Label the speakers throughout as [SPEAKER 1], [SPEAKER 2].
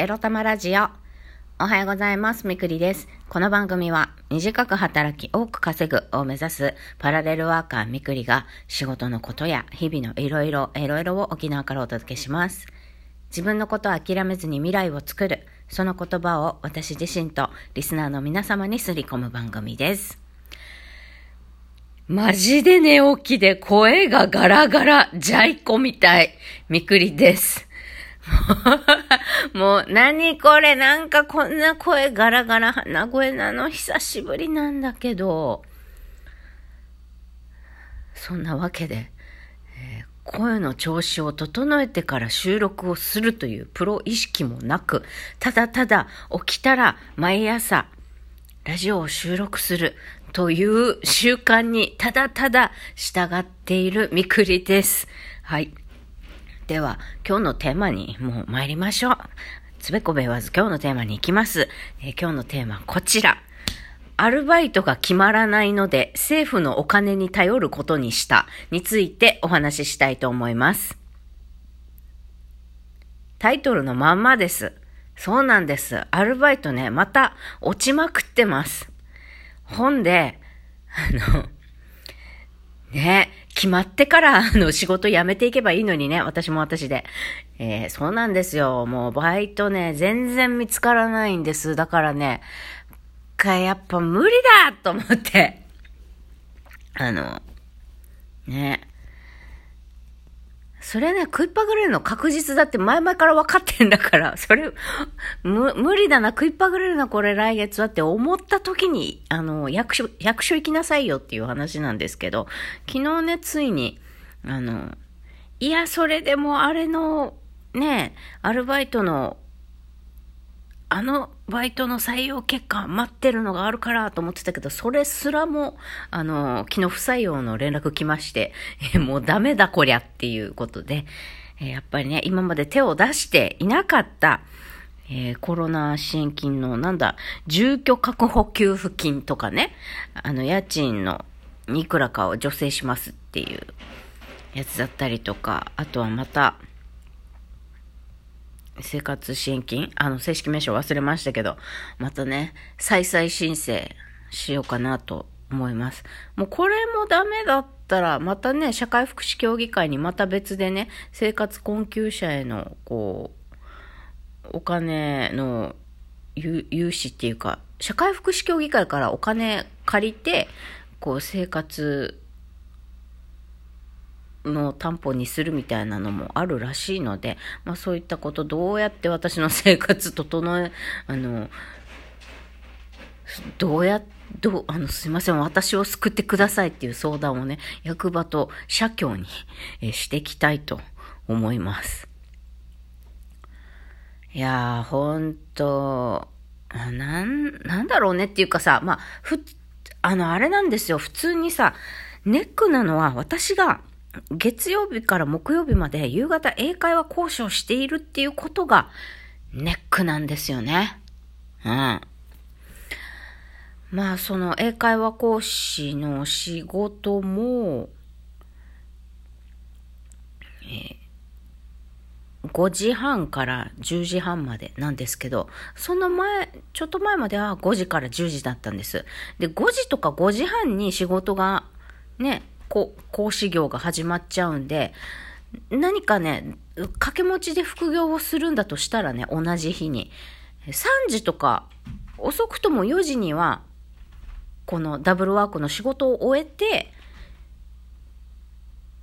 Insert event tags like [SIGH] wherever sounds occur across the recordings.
[SPEAKER 1] エロ玉ラジオ。おはようございます。みくりです。この番組は短く働き多く稼ぐを目指すパラレルワーカーみくりが仕事のことや日々のいろいろいろいろを沖縄からお届けします。自分のことを諦めずに未来を作る、その言葉を私自身とリスナーの皆様にすり込む番組です。マジで寝起きで声がガラガラ、ジャイコみたい、みくりです。もう、何これ、なんかこんな声ガラガラ鼻声なの久しぶりなんだけど、そんなわけで、えー声の調子を整えてから収録をするというプロ意識もなく、ただただ起きたら毎朝ラジオを収録するという習慣にただただ従っているみくりです。はい。では、今日のテーマにもう参りましょう。つべこべ言わず今日のテーマに行きます。えー今日のテーマはこちら。アルバイトが決まらないので政府のお金に頼ることにしたについてお話ししたいと思います。タイトルのまんまです。そうなんです。アルバイトね、また落ちまくってます。本で、あの、ね、決まってから、[LAUGHS] あの、仕事辞めていけばいいのにね、私も私で。えーそうなんですよ。もう、バイトね、全然見つからないんです。だからね、かやっぱ無理だと思って。あの、ね。それね、食いっぱぐれるの確実だって前々から分かってんだから、[LAUGHS] それ、む、無理だな、食いっぱぐれるな、これ来月はって思った時に、あの、役所、役所行きなさいよっていう話なんですけど、昨日ね、ついに、あの、いや、それでもあれの、ね、アルバイトのあのバイトの採用結果待ってるのがあるからと思ってたけど、それすらも、あの、昨日不採用の連絡来まして、[LAUGHS] えもうダメだこりゃっていうことで、えやっぱりね、今まで手を出していなかった、えーコロナ支援金の、なんだ、住居確保給付金とかね、あの、家賃のいくらかを助成しますっていうやつだったりとか、あとはまた、生活支援金あの、正式名称忘れましたけど、またね、再々申請しようかなと思います。もうこれもダメだったら、またね、社会福祉協議会にまた別でね、生活困窮者への、こう、お金の融資っていうか、社会福祉協議会からお金借りて、こう、生活の担保にするみたいなのもあるらしいので、まあそういったことどうやって私の生活整え、[LAUGHS] あの、どうや、どう、あの、すいません、私を救ってくださいっていう相談をね、役場と社協に、えしていきたいと思います。いやー、ほんと、なん、なんだろうねっていうかさ、まあ、ふ、あの、あれなんですよ。普通にさ、ネックなのは私が月曜日から木曜日まで夕方英会話講師をしているっていうことがネックなんですよね。うん。まあ、その英会話講師の仕事も、えー5時半から10時半までなんですけど、その前、ちょっと前までは5時から10時だったんです。で、5時とか5時半に仕事が、ね、こ講師業が始まっちゃうんで、何かね、掛け持ちで副業をするんだとしたらね、同じ日に。3時とか、遅くとも4時には、このダブルワークの仕事を終えて、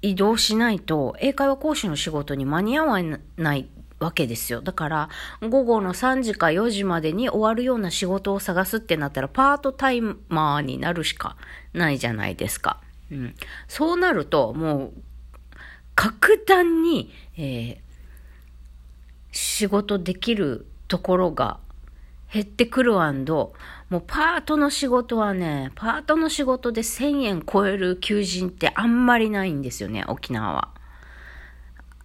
[SPEAKER 1] 移動しないと英会話講師の仕事に間に合わないわけですよ。だから午後の3時か4時までに終わるような仕事を探すってなったらパートタイマーになるしかないじゃないですか。うん、そうなるともう格段に、えー仕事できるところが減ってくるもうパートの仕事はね、パートの仕事で1000円超える求人ってあんまりないんですよね、沖縄は。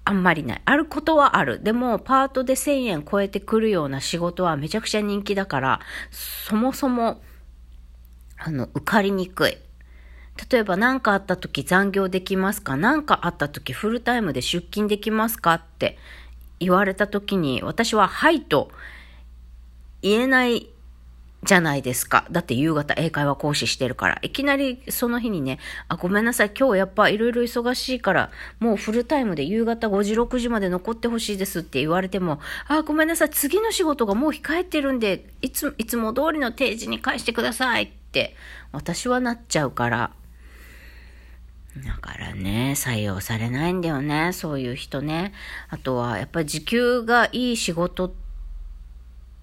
[SPEAKER 1] あんまりない。あることはある。でも、パートで1000円超えてくるような仕事はめちゃくちゃ人気だから、そもそも、あの、受かりにくい。例えば何かあった時残業できますか？何かあった時フルタイムで出勤できますか？って言われた時に、私ははいと言えないじゃないですか。だって夕方英会話講師してるから。いきなりその日にね、あ、ごめんなさい、今日やっぱいろいろ忙しいから、もうフルタイムで夕方5時、6時まで残ってほしいですって言われても、あ、ごめんなさい、次の仕事がもう控えてるんで、いつ、いつも通りの定時に返してくださいって、私はなっちゃうから。だからね、採用されないんだよね、そういう人ね。あとは、やっぱり時給がいい仕事っ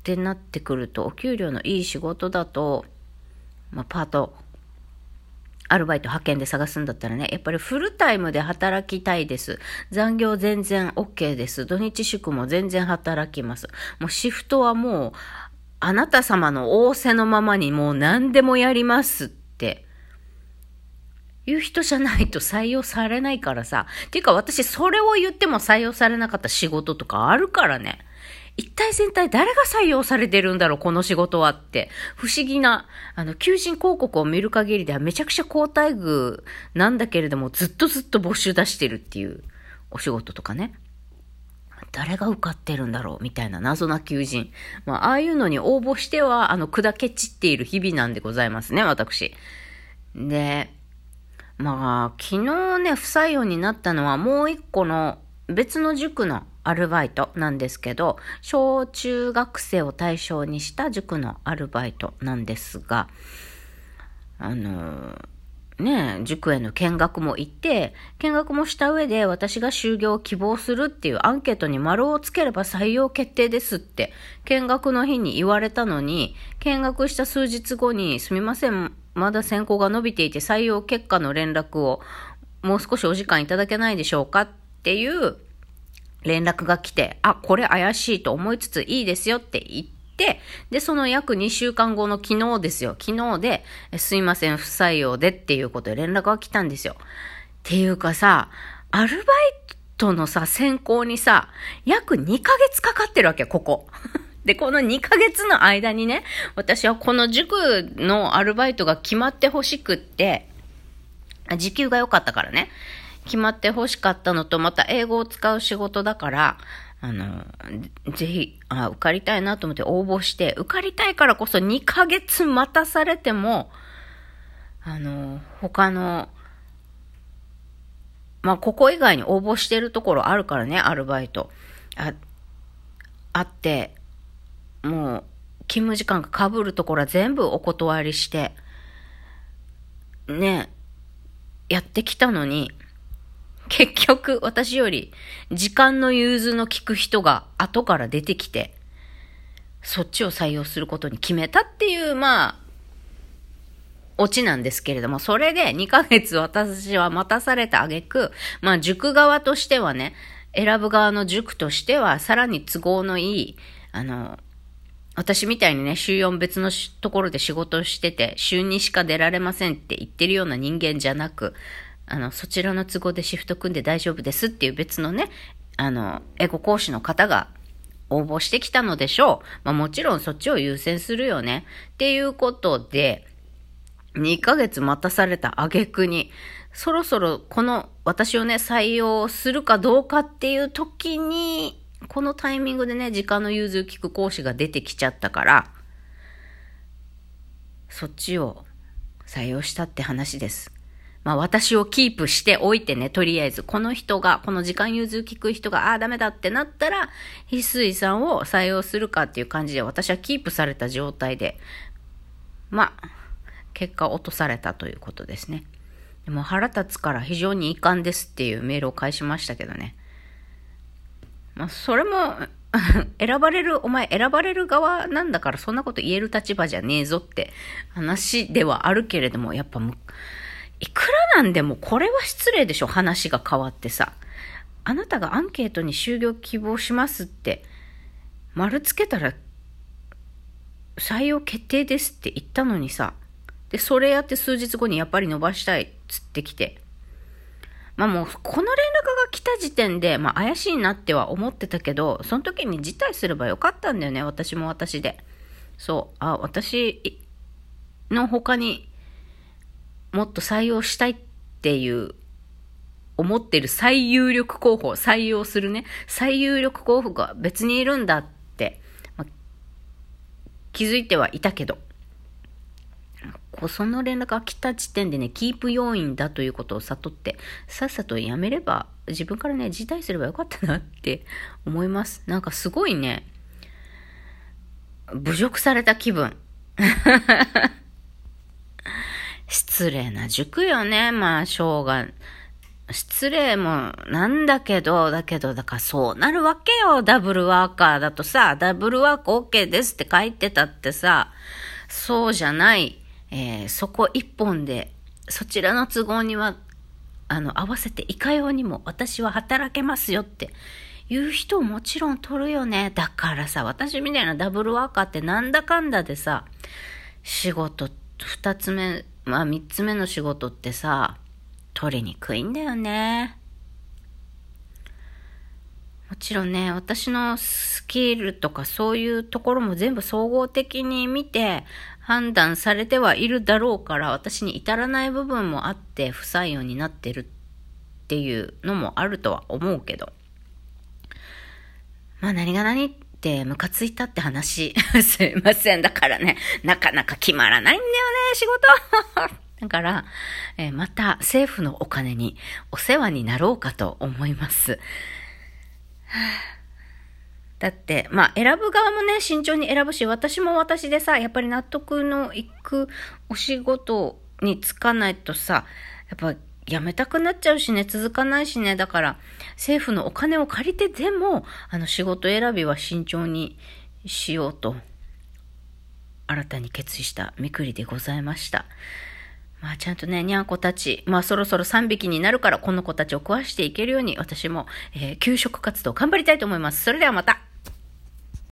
[SPEAKER 1] て、なってくると、お給料のいい仕事だと、まあ、パート、アルバイト派遣で探すんだったらね、やっぱりフルタイムで働きたいです。残業全然 OK です。土日祝も全然働きます。もうシフトはもう、あなた様の仰せのままにもう何でもやりますって、いう人じゃないと採用されないからさ。ていうか私それを言っても採用されなかった仕事とかあるからね。一体全体誰が採用されてるんだろう、この仕事はって。不思議な、あの、求人広告を見る限りではめちゃくちゃ高待遇なんだけれども、ずっとずっと募集出してるっていうお仕事とかね。誰が受かってるんだろうみたいな謎な求人。まあ、ああいうのに応募しては、あの、砕け散っている日々なんでございますね、私。で、まあ、昨日ね、不採用になったのはもう一個の別の塾のアルバイトなんですけど、小中学生を対象にした塾のアルバイトなんですが、あのね、塾への見学も行って、見学もした上で私が就業を希望するっていうアンケートに丸をつければ採用決定ですって、見学の日に言われたのに、見学した数日後に、すみません、まだ選考が伸びていて採用結果の連絡をもう少しお時間いただけないでしょうかっていう連絡が来て、あ、これ怪しいと思いつついいですよって言って、で、その約2週間後の昨日ですよ。昨日で、すいません、不採用でっていうことで連絡が来たんですよ。っていうかさ、アルバイトのさ、選考にさ、約2ヶ月かかってるわけ、ここ。で、この2ヶ月の間にね、私はこの塾のアルバイトが決まってほしくって、時給が良かったからね。決まって欲しかったのと、また英語を使う仕事だから、あの、ぜひ、あ、受かりたいなと思って応募して、受かりたいからこそ2ヶ月待たされても、あの、他の、まあ、ここ以外に応募してるところあるからね、アルバイト。あ、あって、もう、勤務時間が被るところは全部お断りして、ね、やってきたのに、結局私より時間の融通の利く人が後から出てきて、そっちを採用することに決めたっていう、まあ、オチなんですけれども、それで2ヶ月私は待たされた挙句、まあ塾側としてはね、選ぶ側の塾としてはさらに都合のいい、あの、私みたいにね、週4別のところで仕事をしてて、週2しか出られませんって言ってるような人間じゃなく、あの、そちらの都合でシフト組んで大丈夫ですっていう別のね、あの、エゴ講師の方が応募してきたのでしょう。まあもちろんそっちを優先するよね。っていうことで、2ヶ月待たされた挙句に、そろそろこの私をね、採用するかどうかっていう時に、このタイミングでね、時間の融通聞く講師が出てきちゃったから、そっちを採用したって話です。まあ私をキープしておいてね、とりあえず、この人が、この時間融通聞く人が、ああ、ダメだってなったら、翡翠さんを採用するかっていう感じで、私はキープされた状態で、まあ、結果落とされたということですね。でも腹立つから非常に遺憾ですっていうメールを返しましたけどね。まあ、それも、[LAUGHS] 選ばれる、お前選ばれる側なんだからそんなこと言える立場じゃねえぞって話ではあるけれども、やっぱいくらなんでもこれは失礼でしょ話が変わってさ。あなたがアンケートに就業希望しますって、丸つけたら、採用決定ですって言ったのにさ。で、それやって数日後にやっぱり伸ばしたいっつってきて。まあもう、この連絡が来た時点で、まあ怪しいなっては思ってたけど、その時に辞退すればよかったんだよね、私も私で。そう、あ、私の他にもっと採用したいっていう思ってる最有力候補、採用するね、最有力候補が別にいるんだって、まあ気づいてはいたけど、その連絡が来た時点でね、キープ要因だということを悟って、さっさとやめれば、自分からね、辞退すればよかったなって [LAUGHS] 思います。なんかすごいね、侮辱された気分。[LAUGHS] 失礼な塾よね、まあ、しょうが。失礼もなんだけど、だけど、だからそうなるわけよ。ダブルワーカーだとさ、ダブルワーク OK ですって書いてたってさ、そうじゃない。えー、そこ一本で、そちらの都合には、あの、合わせていかようにも私は働けますよっていう人もちろん取るよね。だからさ、私みたいなダブルワーカーってなんだかんだでさ、仕事、二つ目、まあ三つ目の仕事ってさ、取りにくいんだよね。もちろんね、私のスキルとかそういうところも全部総合的に見て判断されてはいるだろうから、私に至らない部分もあって不採用になってるっていうのもあるとは思うけど。まあ何が何ってムカついたって話。[LAUGHS] すいません。だからね、なかなか決まらないんだよね、仕事。[LAUGHS] だから、えー、また政府のお金にお世話になろうかと思います。だって、まあ、選ぶ側もね、慎重に選ぶし、私も私でさ、やっぱり納得のいくお仕事に就かないとさ、やっぱ辞めたくなっちゃうしね、続かないしね、だから、政府のお金を借りてでも、あの、仕事選びは慎重にしようと、新たに決意したみくりでございました。まあちゃんとね、にゃんこたち、まあそろそろ3匹になるから、この子たちを食わしていけるように、私も、えー、給食活動頑張りたいと思います。それではまた。